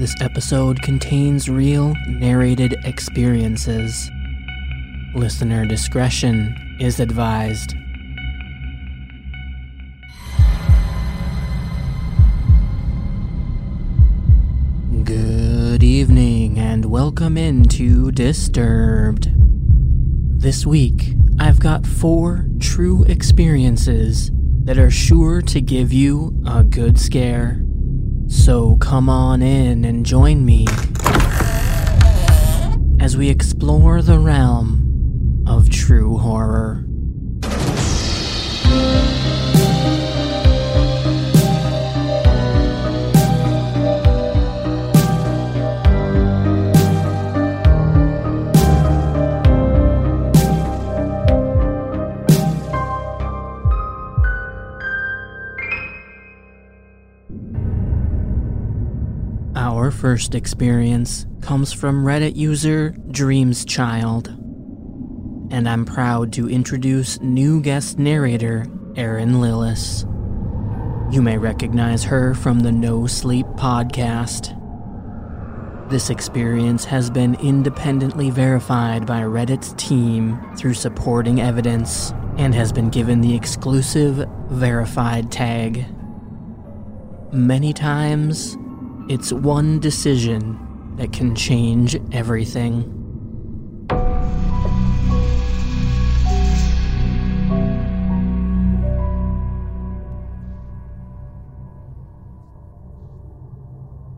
This episode contains real narrated experiences. Listener discretion is advised. Good evening and welcome into Disturbed. This week, I've got four true experiences that are sure to give you a good scare. So come on in and join me as we explore the realm of true horror. First experience comes from Reddit user Dreams Child, and I'm proud to introduce new guest narrator Erin Lillis. You may recognize her from the No Sleep podcast. This experience has been independently verified by Reddit's team through supporting evidence and has been given the exclusive verified tag. Many times, it's one decision that can change everything.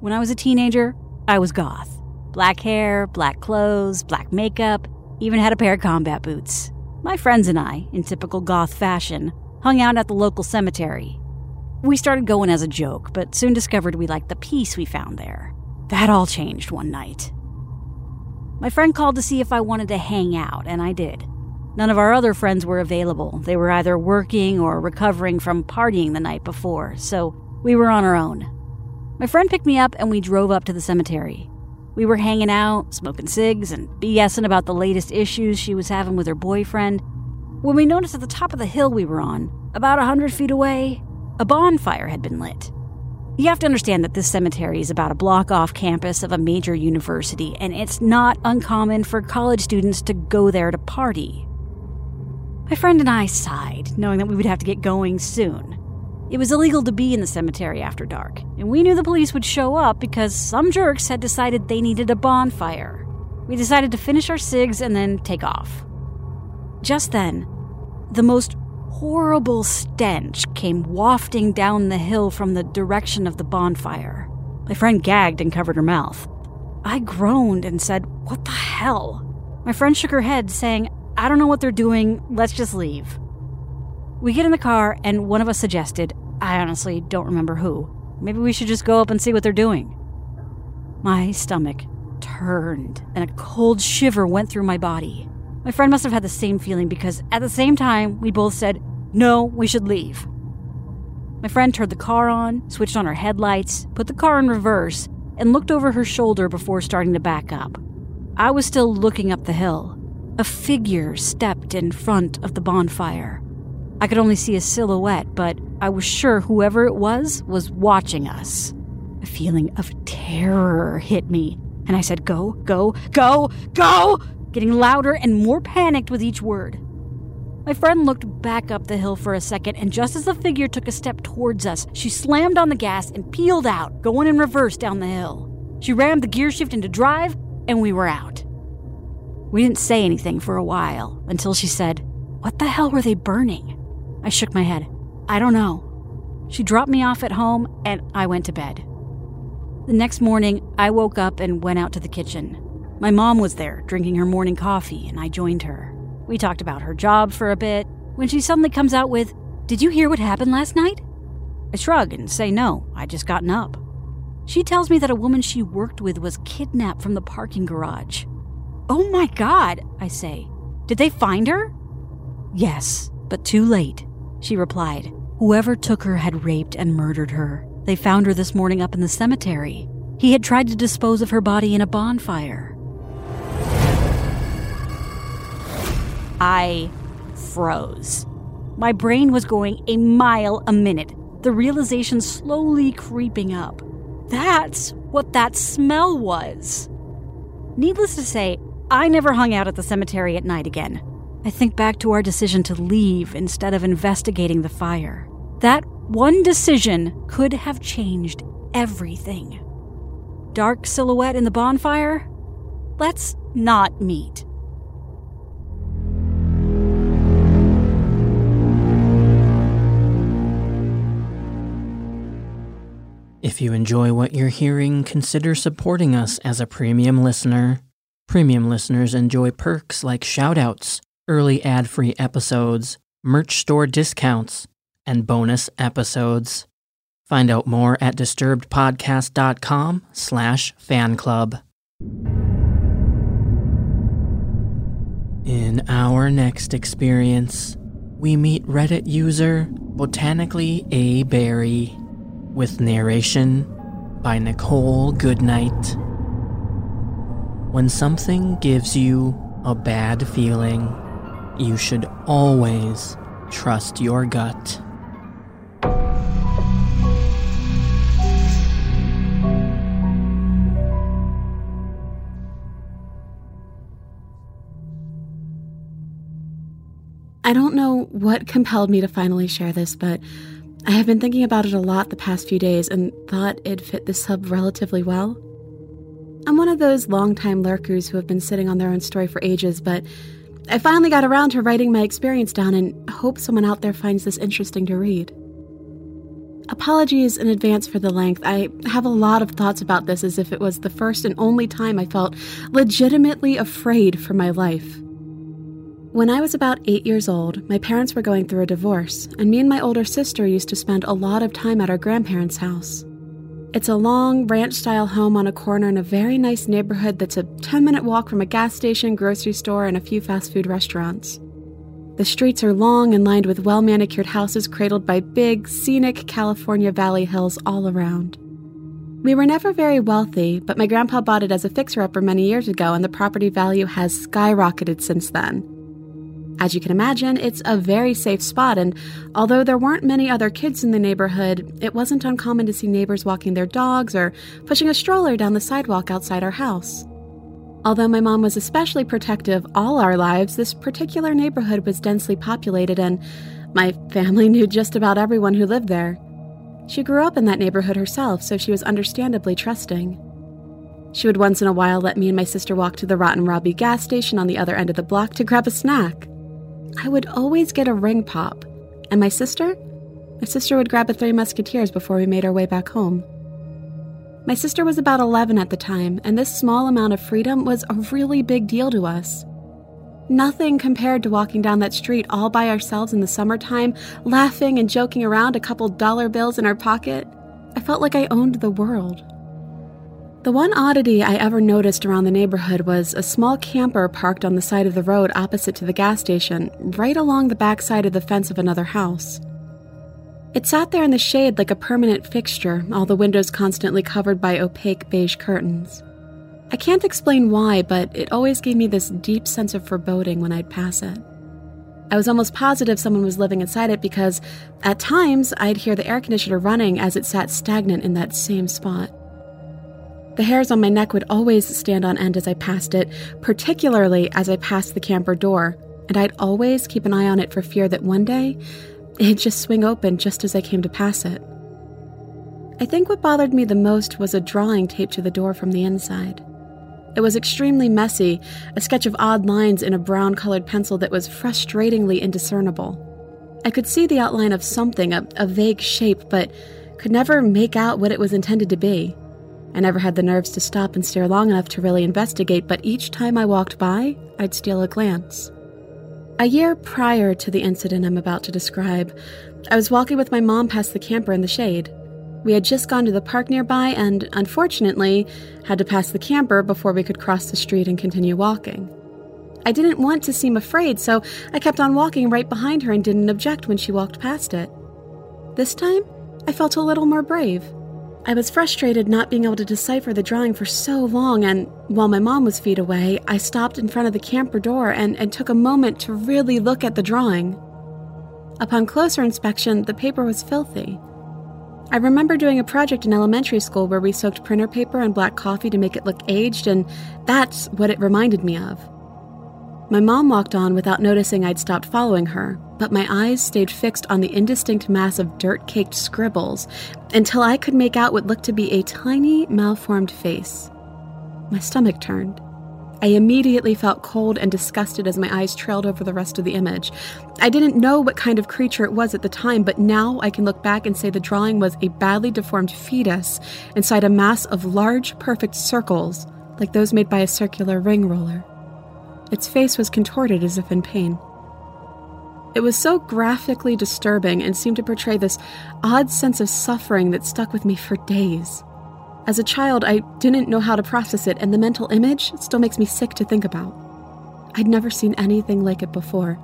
When I was a teenager, I was goth. Black hair, black clothes, black makeup, even had a pair of combat boots. My friends and I, in typical goth fashion, hung out at the local cemetery. We started going as a joke, but soon discovered we liked the peace we found there. That all changed one night. My friend called to see if I wanted to hang out, and I did. None of our other friends were available. They were either working or recovering from partying the night before, so we were on our own. My friend picked me up and we drove up to the cemetery. We were hanging out, smoking cigs, and BSing about the latest issues she was having with her boyfriend when we noticed at the top of the hill we were on, about a hundred feet away, a bonfire had been lit. You have to understand that this cemetery is about a block off campus of a major university, and it's not uncommon for college students to go there to party. My friend and I sighed, knowing that we would have to get going soon. It was illegal to be in the cemetery after dark, and we knew the police would show up because some jerks had decided they needed a bonfire. We decided to finish our cigs and then take off. Just then, the most horrible stench came wafting down the hill from the direction of the bonfire. My friend gagged and covered her mouth. I groaned and said, What the hell? My friend shook her head, saying, I don't know what they're doing, let's just leave. We get in the car, and one of us suggested, I honestly don't remember who, maybe we should just go up and see what they're doing. My stomach turned, and a cold shiver went through my body. My friend must have had the same feeling because at the same time, we both said, No, we should leave. My friend turned the car on, switched on her headlights, put the car in reverse, and looked over her shoulder before starting to back up. I was still looking up the hill. A figure stepped in front of the bonfire. I could only see a silhouette, but I was sure whoever it was was watching us. A feeling of terror hit me, and I said, Go, go, go, go! Getting louder and more panicked with each word. My friend looked back up the hill for a second, and just as the figure took a step towards us, she slammed on the gas and peeled out, going in reverse down the hill. She rammed the gear shift into drive, and we were out. We didn't say anything for a while until she said, What the hell were they burning? I shook my head. I don't know. She dropped me off at home, and I went to bed. The next morning, I woke up and went out to the kitchen. My mom was there, drinking her morning coffee, and I joined her. We talked about her job for a bit, when she suddenly comes out with, Did you hear what happened last night? I shrug and say no, I just gotten up. She tells me that a woman she worked with was kidnapped from the parking garage. Oh my god, I say. Did they find her? Yes, but too late, she replied. Whoever took her had raped and murdered her. They found her this morning up in the cemetery. He had tried to dispose of her body in a bonfire. I froze. My brain was going a mile a minute, the realization slowly creeping up. That's what that smell was. Needless to say, I never hung out at the cemetery at night again. I think back to our decision to leave instead of investigating the fire. That one decision could have changed everything. Dark silhouette in the bonfire? Let's not meet. If you enjoy what you're hearing, consider supporting us as a premium listener. Premium listeners enjoy perks like shoutouts, early ad-free episodes, merch store discounts, and bonus episodes. Find out more at disturbedpodcast.com slash fan club. In our next experience, we meet Reddit user Botanically A. Berry with narration by Nichole Goodnight. When something gives you a bad feeling, you should always trust your gut. I don't know what compelled me to finally share this, but I have been thinking about it a lot the past few days and thought it fit the sub relatively well. I'm one of those longtime lurkers who have been sitting on their own story for ages, but I finally got around to writing my experience down and hope someone out there finds this interesting to read. Apologies in advance for the length. I have a lot of thoughts about this as if it was the first and only time I felt legitimately afraid for my life. When I was about eight years old, my parents were going through a divorce, and me and my older sister used to spend a lot of time at our grandparents' house. It's a long, ranch style home on a corner in a very nice neighborhood that's a 10 minute walk from a gas station, grocery store, and a few fast food restaurants. The streets are long and lined with well manicured houses cradled by big, scenic California valley hills all around. We were never very wealthy, but my grandpa bought it as a fixer upper many years ago, and the property value has skyrocketed since then. As you can imagine, it's a very safe spot, and although there weren't many other kids in the neighborhood, it wasn't uncommon to see neighbors walking their dogs or pushing a stroller down the sidewalk outside our house. Although my mom was especially protective all our lives, this particular neighborhood was densely populated, and my family knew just about everyone who lived there. She grew up in that neighborhood herself, so she was understandably trusting. She would once in a while let me and my sister walk to the Rotten Robbie gas station on the other end of the block to grab a snack. I would always get a ring pop. And my sister? My sister would grab a Three Musketeers before we made our way back home. My sister was about 11 at the time, and this small amount of freedom was a really big deal to us. Nothing compared to walking down that street all by ourselves in the summertime, laughing and joking around, a couple dollar bills in our pocket. I felt like I owned the world. The one oddity I ever noticed around the neighborhood was a small camper parked on the side of the road opposite to the gas station, right along the back side of the fence of another house. It sat there in the shade like a permanent fixture, all the windows constantly covered by opaque beige curtains. I can't explain why, but it always gave me this deep sense of foreboding when I'd pass it. I was almost positive someone was living inside it because, at times, I'd hear the air conditioner running as it sat stagnant in that same spot. The hairs on my neck would always stand on end as I passed it, particularly as I passed the camper door, and I'd always keep an eye on it for fear that one day it'd just swing open just as I came to pass it. I think what bothered me the most was a drawing taped to the door from the inside. It was extremely messy, a sketch of odd lines in a brown colored pencil that was frustratingly indiscernible. I could see the outline of something, a, a, vague shape, but could never make out what it was intended to be. I never had the nerves to stop and stare long enough to really investigate, but each time I walked by, I'd steal a glance. A year prior to the incident I'm about to describe, I was walking with my mom past the camper in the shade. We had just gone to the park nearby and, unfortunately, had to pass the camper before we could cross the street and continue walking. I didn't want to seem afraid, so I kept on walking right behind her and didn't object when she walked past it. This time, I felt a little more brave. I was frustrated not being able to decipher the drawing for so long, and while my mom was feet away, I stopped in front of the camper door and, and took a moment to really look at the drawing. Upon closer inspection, the paper was filthy. I remember doing a project in elementary school where we soaked printer paper in black coffee to make it look aged, and that's what it reminded me of. My mom walked on without noticing I'd stopped following her, but my eyes stayed fixed on the indistinct mass of dirt caked scribbles until I could make out what looked to be a tiny, malformed face. My stomach turned. I immediately felt cold and disgusted as my eyes trailed over the rest of the image. I didn't know what kind of creature it was at the time, but now I can look back and say the drawing was a badly deformed fetus inside a mass of large, perfect circles, like those made by a circular ring roller. Its face was contorted as if in pain. It was so graphically disturbing and seemed to portray this odd sense of suffering that stuck with me for days. As a child, I didn't know how to process it, and the mental image still makes me sick to think about. I'd never seen anything like it before.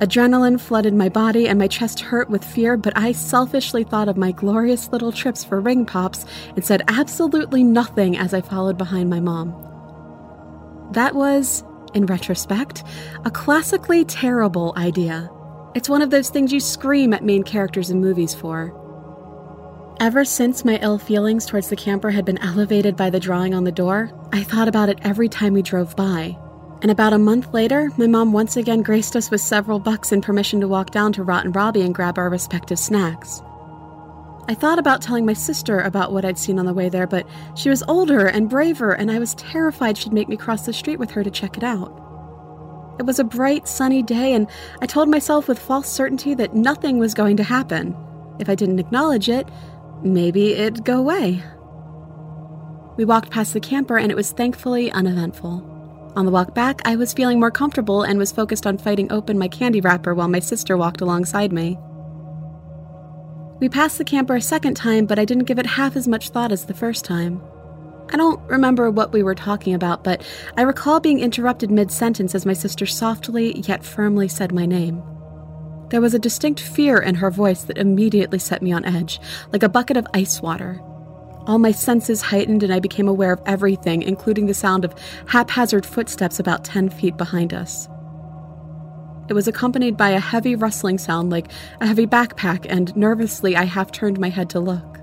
Adrenaline flooded my body and my chest hurt with fear, but I selfishly thought of my glorious little trips for ring pops and said absolutely nothing as I followed behind my mom. That was, in retrospect, a classically terrible idea. It's one of those things you scream at main characters in movies for. Ever since my ill feelings towards the camper had been elevated by the drawing on the door, I thought about it every time we drove by. And about a month later, my mom once again graced us with several bucks and permission to walk down to Rotten Robbie and grab our respective snacks. I thought about telling my sister about what I'd seen on the way there, but she was older and braver, and I was terrified she'd make me cross the street with her to check it out. It was a bright, sunny day, and I told myself with false certainty that nothing was going to happen. If I didn't acknowledge it, maybe it'd go away. We walked past the camper and it was thankfully uneventful. On the walk back, I was feeling more comfortable and was focused on fighting open my candy wrapper while my sister walked alongside me. We passed the camper a second time, but I didn't give it half as much thought as the first time. I don't remember what we were talking about, but I recall being interrupted mid sentence as my sister softly yet firmly said my name. There was a distinct fear in her voice that immediately set me on edge, like a bucket of ice water. All my senses heightened, and I became aware of everything, including the sound of haphazard footsteps about 10 feet behind us. It was accompanied by a heavy rustling sound like a heavy backpack, and nervously I half turned my head to look.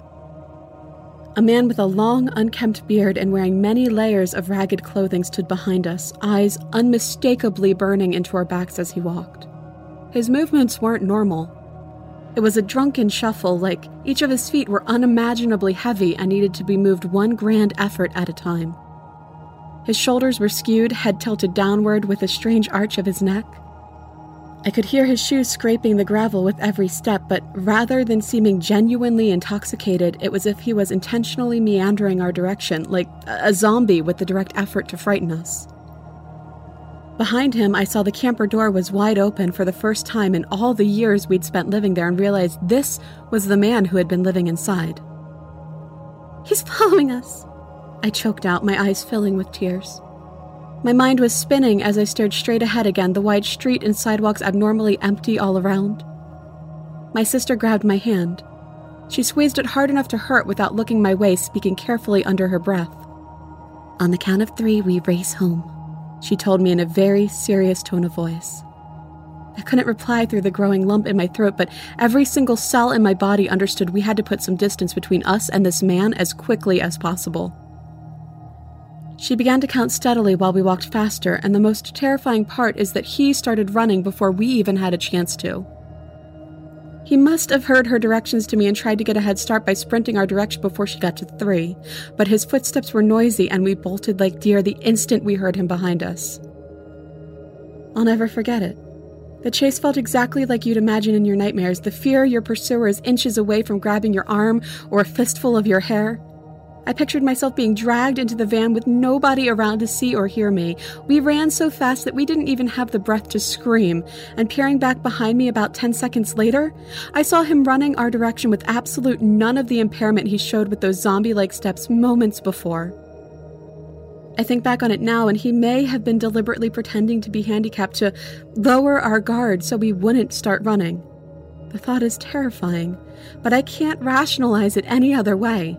A man with a long, unkempt beard and wearing many layers of ragged clothing stood behind us, eyes unmistakably burning into our backs as he walked. His movements weren't normal. It was a drunken shuffle, like each of his feet were unimaginably heavy and needed to be moved one grand effort at a time. His shoulders were skewed, head tilted downward with a strange arch of his neck. I could hear his shoes scraping the gravel with every step, but rather than seeming genuinely intoxicated, it was as if he was intentionally meandering our direction, like a zombie with the direct effort to frighten us. Behind him, I saw the camper door was wide open for the first time in all the years we'd spent living there and realized this was the man who had been living inside. He's following us, I choked out, my eyes filling with tears. My mind was spinning as I stared straight ahead again, the wide street and sidewalks abnormally empty all around. My sister grabbed my hand. She squeezed it hard enough to hurt without looking my way, speaking carefully under her breath. On the count of three, we race home she told me in a very serious tone of voice. I couldn't reply through the growing lump in my throat, but every single cell in my body understood we had to put some distance between us and this man as quickly as possible. She began to count steadily while we walked faster, and the most terrifying part is that he started running before we even had a chance to. He must have heard her directions to me and tried to get a head start by sprinting our direction before she got to three, but his footsteps were noisy and we bolted like deer the instant we heard him behind us. I'll never forget it. The chase felt exactly like you'd imagine in your nightmares the fear your pursuer is inches away from grabbing your arm or a fistful of your hair. I pictured myself being dragged into the van with nobody around to see or hear me. We ran so fast that we didn't even have the breath to scream, and peering back behind me about 10 seconds later, I saw him running our direction with absolute none of the impairment he showed with those zombie like steps moments before. I think back on it now, and he may have been deliberately pretending to be handicapped to lower our guard so we wouldn't start running. The thought is terrifying, but I can't rationalize it any other way.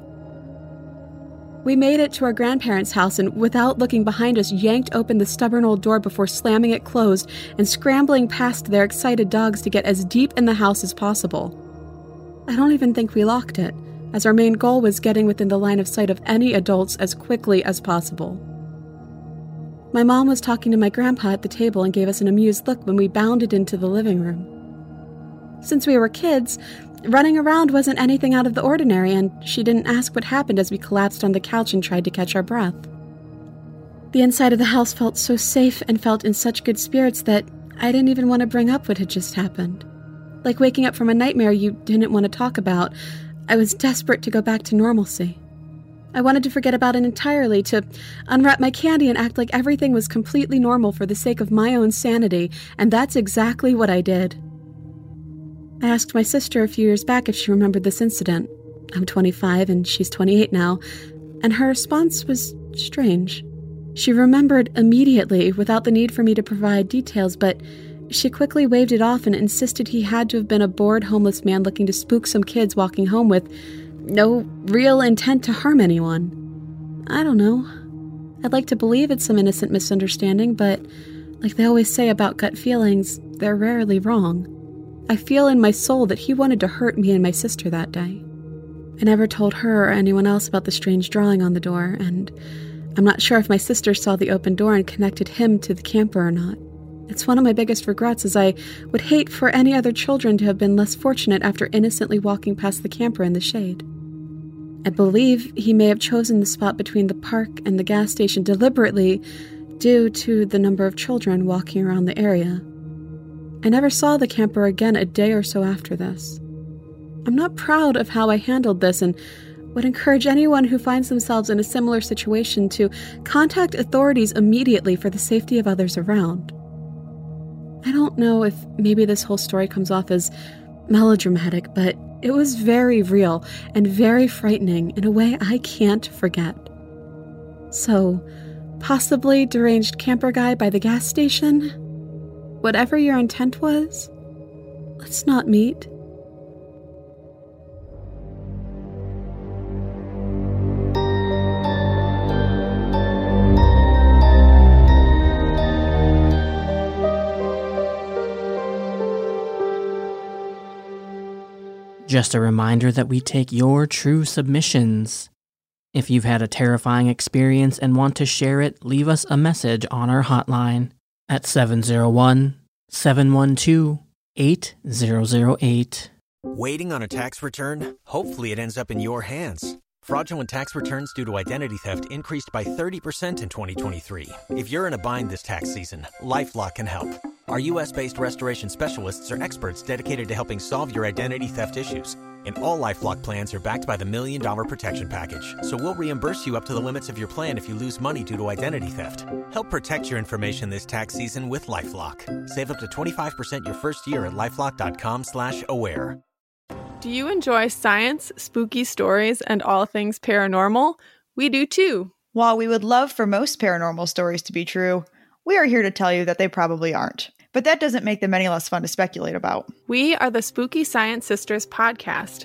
We made it to our grandparents' house and, without looking behind us, yanked open the stubborn old door before slamming it closed and scrambling past their excited dogs to get as deep in the house as possible. I don't even think we locked it, as our main goal was getting within the line of sight of any adults as quickly as possible. My mom was talking to my grandpa at the table and gave us an amused look when we bounded into the living room. Since we were kids, Running around wasn't anything out of the ordinary, and she didn't ask what happened as we collapsed on the couch and tried to catch our breath. The inside of the house felt so safe and felt in such good spirits that I didn't even want to bring up what had just happened. Like waking up from a nightmare you didn't want to talk about, I was desperate to go back to normalcy. I wanted to forget about it entirely, to unwrap my candy and act like everything was completely normal for the sake of my own sanity, and that's exactly what I did. I asked my sister a few years back if she remembered this incident. I'm 25 and she's 28 now, and her response was strange. She remembered immediately without the need for me to provide details, but she quickly waved it off and insisted he had to have been a bored homeless man looking to spook some kids walking home with no real intent to harm anyone. I don't know. I'd like to believe it's some innocent misunderstanding, but like they always say about gut feelings, they're rarely wrong. I feel in my soul that he wanted to hurt me and my sister that day. I never told her or anyone else about the strange drawing on the door, and I'm not sure if my sister saw the open door and connected him to the camper or not. It's one of my biggest regrets, as I would hate for any other children to have been less fortunate after innocently walking past the camper in the shade. I believe he may have chosen the spot between the park and the gas station deliberately due to the number of children walking around the area. I never saw the camper again a day or so after this. I'm not proud of how I handled this and would encourage anyone who finds themselves in a similar situation to contact authorities immediately for the safety of others around. I don't know if maybe this whole story comes off as melodramatic, but it was very real and very frightening in a way I can't forget. So, possibly deranged camper guy by the gas station? Whatever your intent was, let's not meet. Just a reminder that we take your true submissions. If you've had a terrifying experience and want to share it, leave us a message on our hotline at 701 712 8008. Waiting on a tax return? Hopefully, it ends up in your hands. Fraudulent tax returns due to identity theft increased by 30% in 2023. If you're in a bind this tax season, LifeLock can help. Our US based restoration specialists are experts dedicated to helping solve your identity theft issues and all LifeLock plans are backed by the Million Dollar Protection Package. So we'll reimburse you up to the limits of your plan if you lose money due to identity theft. Help protect your information this tax season with LifeLock. Save up to 25% your first year at LifeLock.com slash aware. Do you enjoy science, spooky stories, and all things paranormal? We do too. While we would love for most paranormal stories to be true, we are here to tell you that they probably aren't but that doesn't make them any less fun to speculate about. We are the Spooky Science Sisters podcast.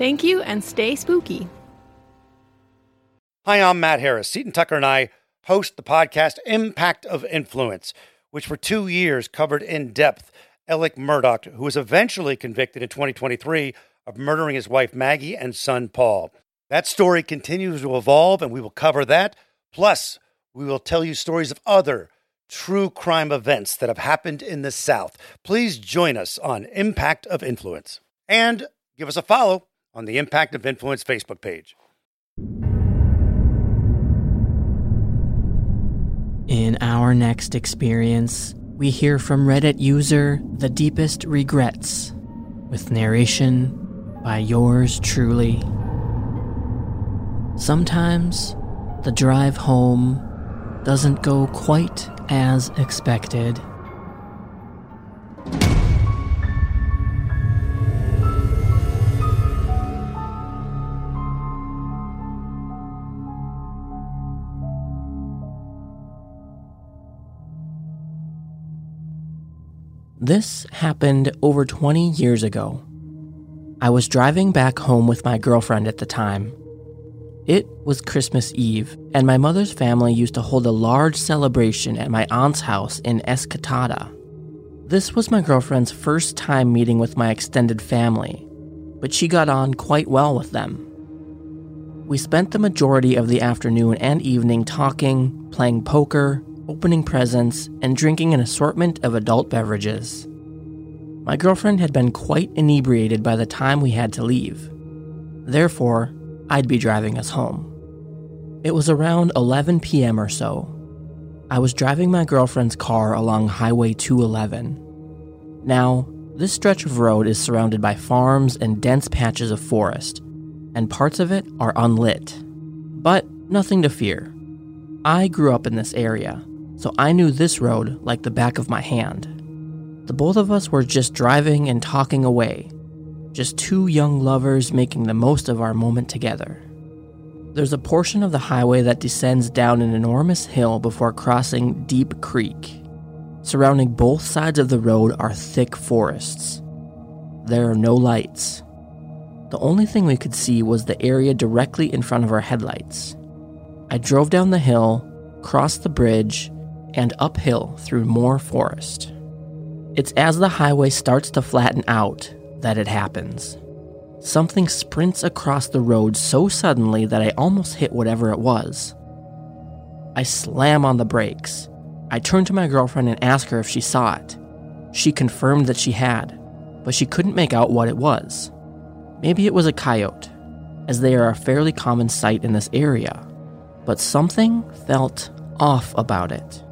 Thank you and stay spooky. Hi, I'm Matt Harris. Seton Tucker and I host the podcast Impact of Influence, which for two years covered in depth Alec Murdaugh, who was eventually convicted in 2023 of murdering his wife Maggie and son Paul. That story continues to evolve, and we will cover that. Plus, we will tell you stories of other true crime events that have happened in the South. Please join us on Impact of Influence and give us a follow on the Impact of Influence Facebook page. In our next experience, we hear from Reddit user The Deepest Regrets, with narration by yours truly. Sometimes the drive home doesn't go quite as expected. This happened over 20 years ago. I was driving back home with my girlfriend at the time. It was Christmas Eve, and my mother's family used to hold a large celebration at my aunt's house in Estacada. This was my girlfriend's first time meeting with my extended family, but she got on quite well with them. We spent the majority of the afternoon and evening talking, playing poker, opening presents, and drinking an assortment of adult beverages. My girlfriend had been quite inebriated by the time we had to leave. Therefore, I'd be driving us home. It was around 11 p.m. or so. I was driving my girlfriend's car along Highway 211. Now, this stretch of road is surrounded by farms and dense patches of forest, and parts of it are unlit. But nothing to fear. I grew up in this area, so I knew this road like the back of my hand. The both of us were just driving and talking away, just two young lovers making the most of our moment together. There's a portion of the highway that descends down an enormous hill before crossing Deep Creek. Surrounding both sides of the road are thick forests. There are no lights. The only thing we could see was the area directly in front of our headlights. I drove down the hill, crossed the bridge, and uphill through more forest. It's as the highway starts to flatten out that it happens. Something sprints across the road so suddenly that I almost hit whatever it was. I slam on the brakes. I turn to my girlfriend and ask her if she saw it. She confirmed that she had, but she couldn't make out what it was. Maybe it was a coyote, as they are a fairly common sight in this area, but something felt off about it.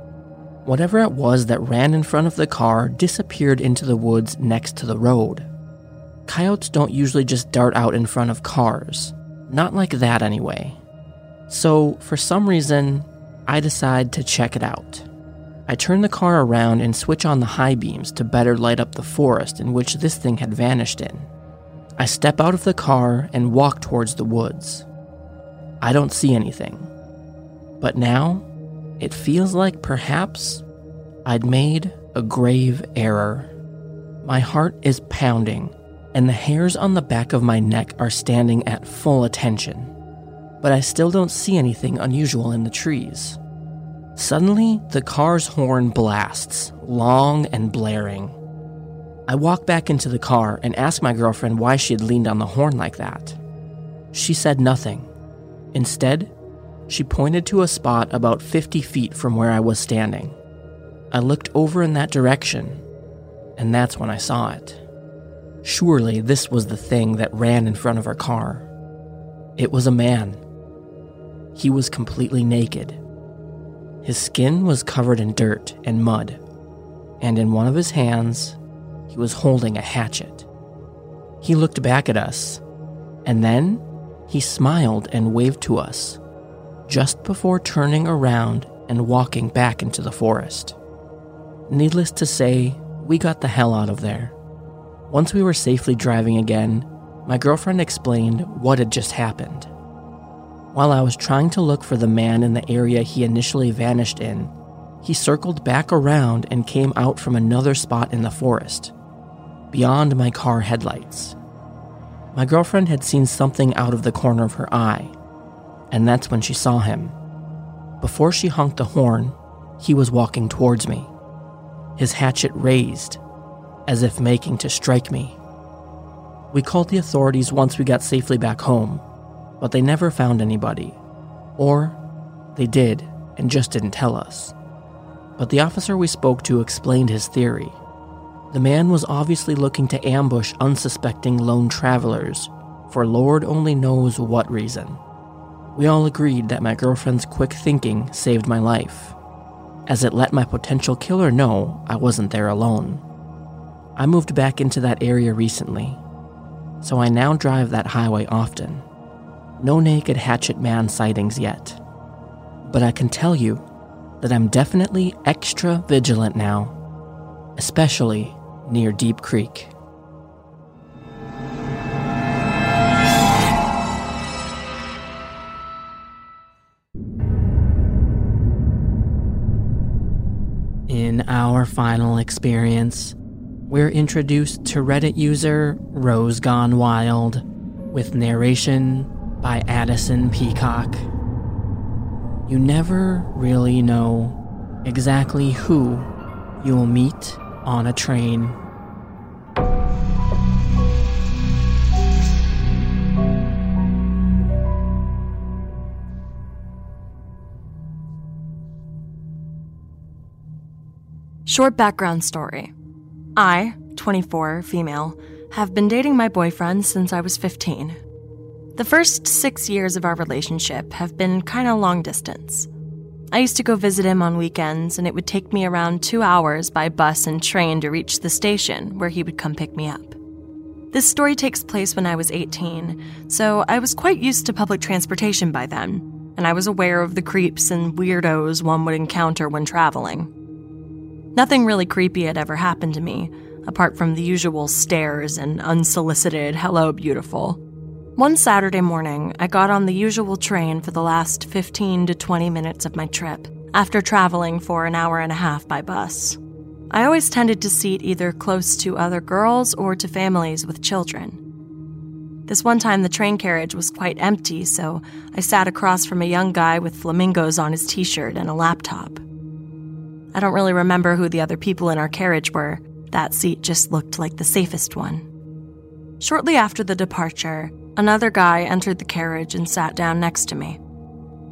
Whatever it was that ran in front of the car disappeared into the woods next to the road. Coyotes don't usually just dart out in front of cars. Not like that, anyway. So, for some reason, I decide to check it out. I turn the car around and switch on the high beams to better light up the forest in which this thing had vanished in. I step out of the car and walk towards the woods. I don't see anything. But now, it feels like perhaps I'd made a grave error. My heart is pounding, and the hairs on the back of my neck are standing at full attention. But I still don't see anything unusual in the trees. Suddenly, the car's horn blasts, long and blaring. I walk back into the car and ask my girlfriend why she had leaned on the horn like that. She said nothing. Instead, she pointed to a spot about 50 feet from where I was standing. I looked over in that direction, and that's when I saw it. Surely this was the thing that ran in front of our car. It was a man. He was completely naked. His skin was covered in dirt and mud, and in one of his hands, he was holding a hatchet. He looked back at us, and then he smiled and waved to us, just before turning around and walking back into the forest. Needless to say, we got the hell out of there. Once we were safely driving again, my girlfriend explained what had just happened. While I was trying to look for the man in the area he initially vanished in, he circled back around and came out from another spot in the forest, beyond my car headlights. My girlfriend had seen something out of the corner of her eye, and that's when she saw him. Before she honked the horn, he was walking towards me, his hatchet raised, as if making to strike me. We called the authorities once we got safely back home, but they never found anybody. Or they did and just didn't tell us. But the officer we spoke to explained his theory. The man was obviously looking to ambush unsuspecting lone travelers, for Lord only knows what reason. We all agreed that my girlfriend's quick thinking saved my life, as it let my potential killer know I wasn't there alone. I moved back into that area recently, so I now drive that highway often. No naked hatchet man sightings yet. But I can tell you that I'm definitely extra vigilant now, especially near Deep Creek. Our final experience, we're introduced to Reddit user Rose Gone Wild with narration by Addison Peacock. You never really know exactly who you'll meet on a train. Short background story. I, 24, female, have been dating my boyfriend since I was 15. The first six years of our relationship have been kind of long distance. I used to go visit him on weekends, and it would take me around two hours by bus and train to reach the station where he would come pick me up. This story takes place when I was 18, so I was quite used to public transportation by then, and I was aware of the creeps and weirdos one would encounter when traveling. Nothing really creepy had ever happened to me, apart from the usual stares and unsolicited hello, beautiful. One Saturday morning, I got on the usual train for the last 15 to 20 minutes of my trip, after traveling for an hour and a half by bus. I always tended to seat either close to other girls or to families with children. This one time, the train carriage was quite empty, so I sat across from a young guy with flamingos on his t shirt and a laptop. I don't really remember who the other people in our carriage were. That seat just looked like the safest one. Shortly after the departure, Another guy entered the carriage and sat down next to me.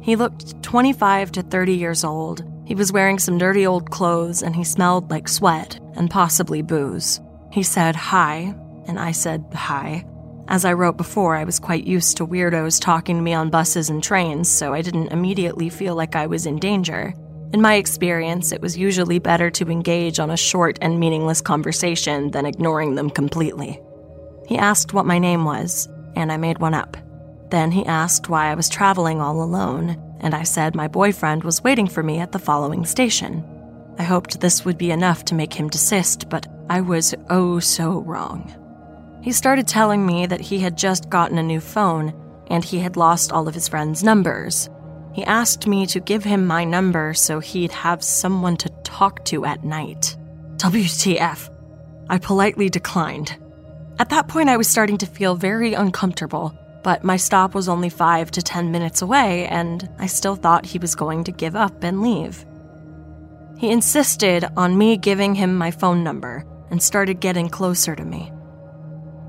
He looked 25 to 30 years old. He was wearing some dirty old clothes and he smelled like sweat and possibly booze. He said hi, and I said hi. As I wrote before, I was quite used to weirdos talking to me on buses and trains, so I didn't immediately feel like I was in danger. In my experience, it was usually better to engage on a short and meaningless conversation than ignoring them completely. He asked what my name was, and I made one up. Then he asked why I was traveling all alone, and I said my boyfriend was waiting for me at the following station. I hoped this would be enough to make him desist, but I was oh so wrong. He started telling me that he had just gotten a new phone and he had lost all of his friends' numbers. He asked me to give him my number so he'd have someone to talk to at night. WTF. I politely declined. At that point, I was starting to feel very uncomfortable, but my stop was only five to ten minutes away, and I still thought he was going to give up and leave. He insisted on me giving him my phone number and started getting closer to me.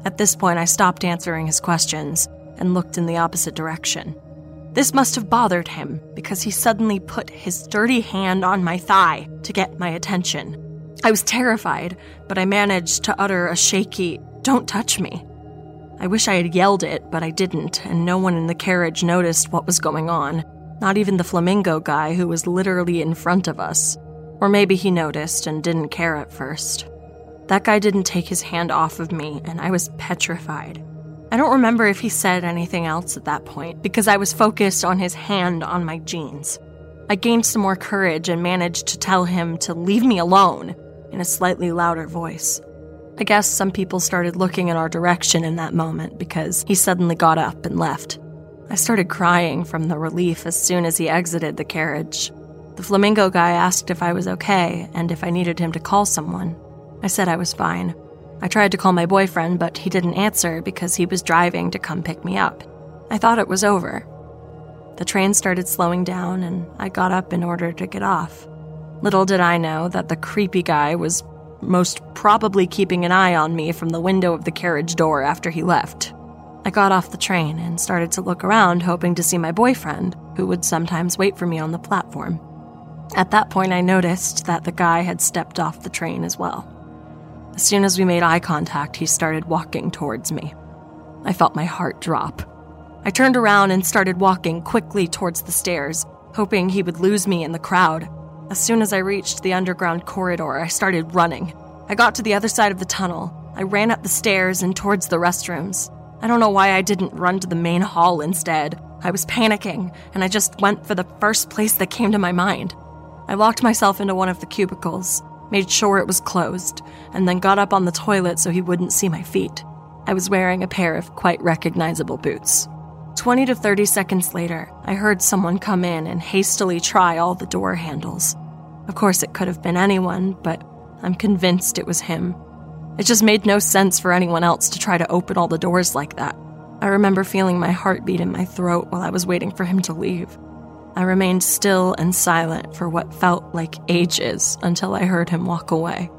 At this point, I stopped answering his questions and looked in the opposite direction. This must have bothered him because he suddenly put his dirty hand on my thigh to get my attention. I was terrified, but I managed to utter a shaky, don't touch me. I wish I had yelled it, but I didn't, and no one in the carriage noticed what was going on. Not even the flamingo guy who was literally in front of us. Or maybe he noticed and didn't care at first. That guy didn't take his hand off of me, and I was petrified. I don't remember if he said anything else at that point because I was focused on his hand on my jeans. I gained some more courage and managed to tell him to leave me alone in a slightly louder voice. I guess some people started looking in our direction in that moment because he suddenly got up and left. I started crying from the relief as soon as he exited the carriage. The flamingo guy asked if I was okay and if I needed him to call someone. I said I was fine. I tried to call my boyfriend, but he didn't answer because he was driving to come pick me up. I thought it was over. The train started slowing down, and I got up in order to get off. Little did I know that the creepy guy was most probably keeping an eye on me from the window of the carriage door after he left. I got off the train and started to look around, hoping to see my boyfriend, who would sometimes wait for me on the platform. At that point, I noticed that the guy had stepped off the train as well. As soon as we made eye contact, he started walking towards me. I felt my heart drop. I turned around and started walking quickly towards the stairs, hoping he would lose me in the crowd. As soon as I reached the underground corridor, I started running. I got to the other side of the tunnel. I ran up the stairs and towards the restrooms. I don't know why I didn't run to the main hall instead. I was panicking, and I just went for the first place that came to my mind. I locked myself into one of the cubicles made sure it was closed, and then got up on the toilet so he wouldn't see my feet. I was wearing a pair of quite recognizable boots. 20 to 30 seconds later, I heard someone come in and hastily try all the door handles. Of course, it could have been anyone, but I'm convinced it was him. It just made no sense for anyone else to try to open all the doors like that. I remember feeling my heartbeat in my throat while I was waiting for him to leave. I remained still and silent for what felt like ages until I heard him walk away.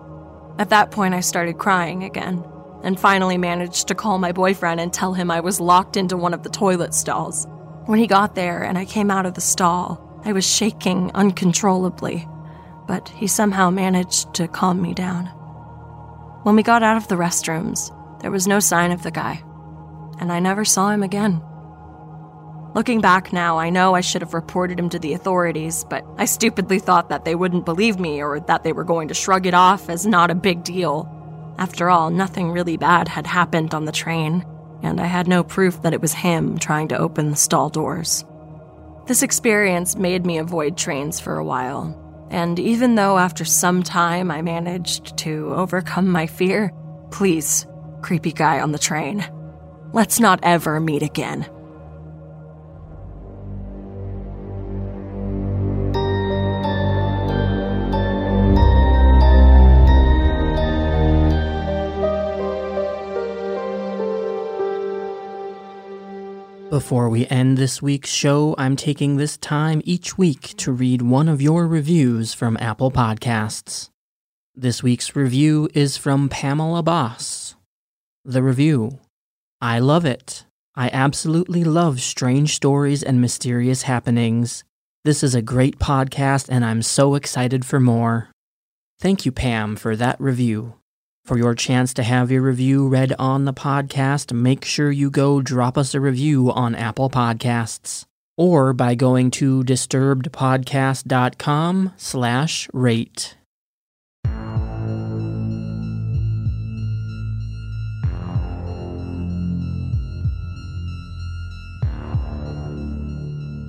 At that point, I started crying again, and finally managed to call my boyfriend and tell him I was locked into one of the toilet stalls. When he got there and I came out of the stall, I was shaking uncontrollably, but he somehow managed to calm me down. When we got out of the restrooms, there was no sign of the guy, and I never saw him again. Looking back now, I know I should have reported him to the authorities, but I stupidly thought that they wouldn't believe me or that they were going to shrug it off as not a big deal. After all, nothing really bad had happened on the train, and I had no proof that it was him trying to open the stall doors. This experience made me avoid trains for a while, and even though after some time I managed to overcome my fear, please, creepy guy on the train, let's not ever meet again. Before we end this week's show, I'm taking this time each week to read one of your reviews from Apple Podcasts. This week's review is from Pamela Boss. The review I love it. I absolutely love strange stories and mysterious happenings. This is a great podcast, and I'm so excited for more. Thank you, Pam, for that review. For your chance to have your review read on the podcast, make sure you go drop us a review on Apple Podcasts or by going to disturbedpodcast.com slash rate.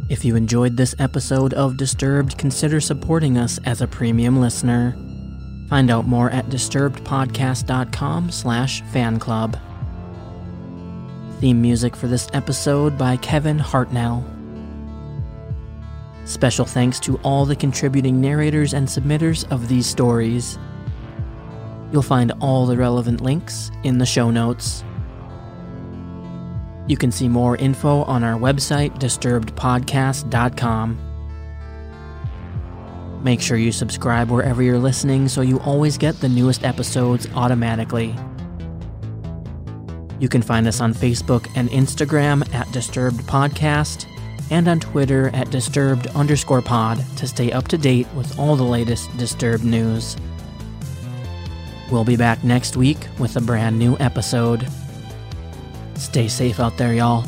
If you enjoyed this episode of Disturbed, consider supporting us as a premium listener. Find out more at disturbedpodcast.com slash fan club. Theme music for this episode by Kevin Hartnell. Special thanks to all the contributing narrators and submitters of these stories. You'll find all the relevant links in the show notes. You can see more info on our website, disturbedpodcast.com. Make sure you subscribe wherever you're listening so you always get the newest episodes automatically. You can find us on Facebook and Instagram at Disturbed Podcast and on Twitter at Disturbed underscore pod to stay up to date with all the latest Disturbed news. We'll be back next week with a brand new episode. Stay safe out there, y'all.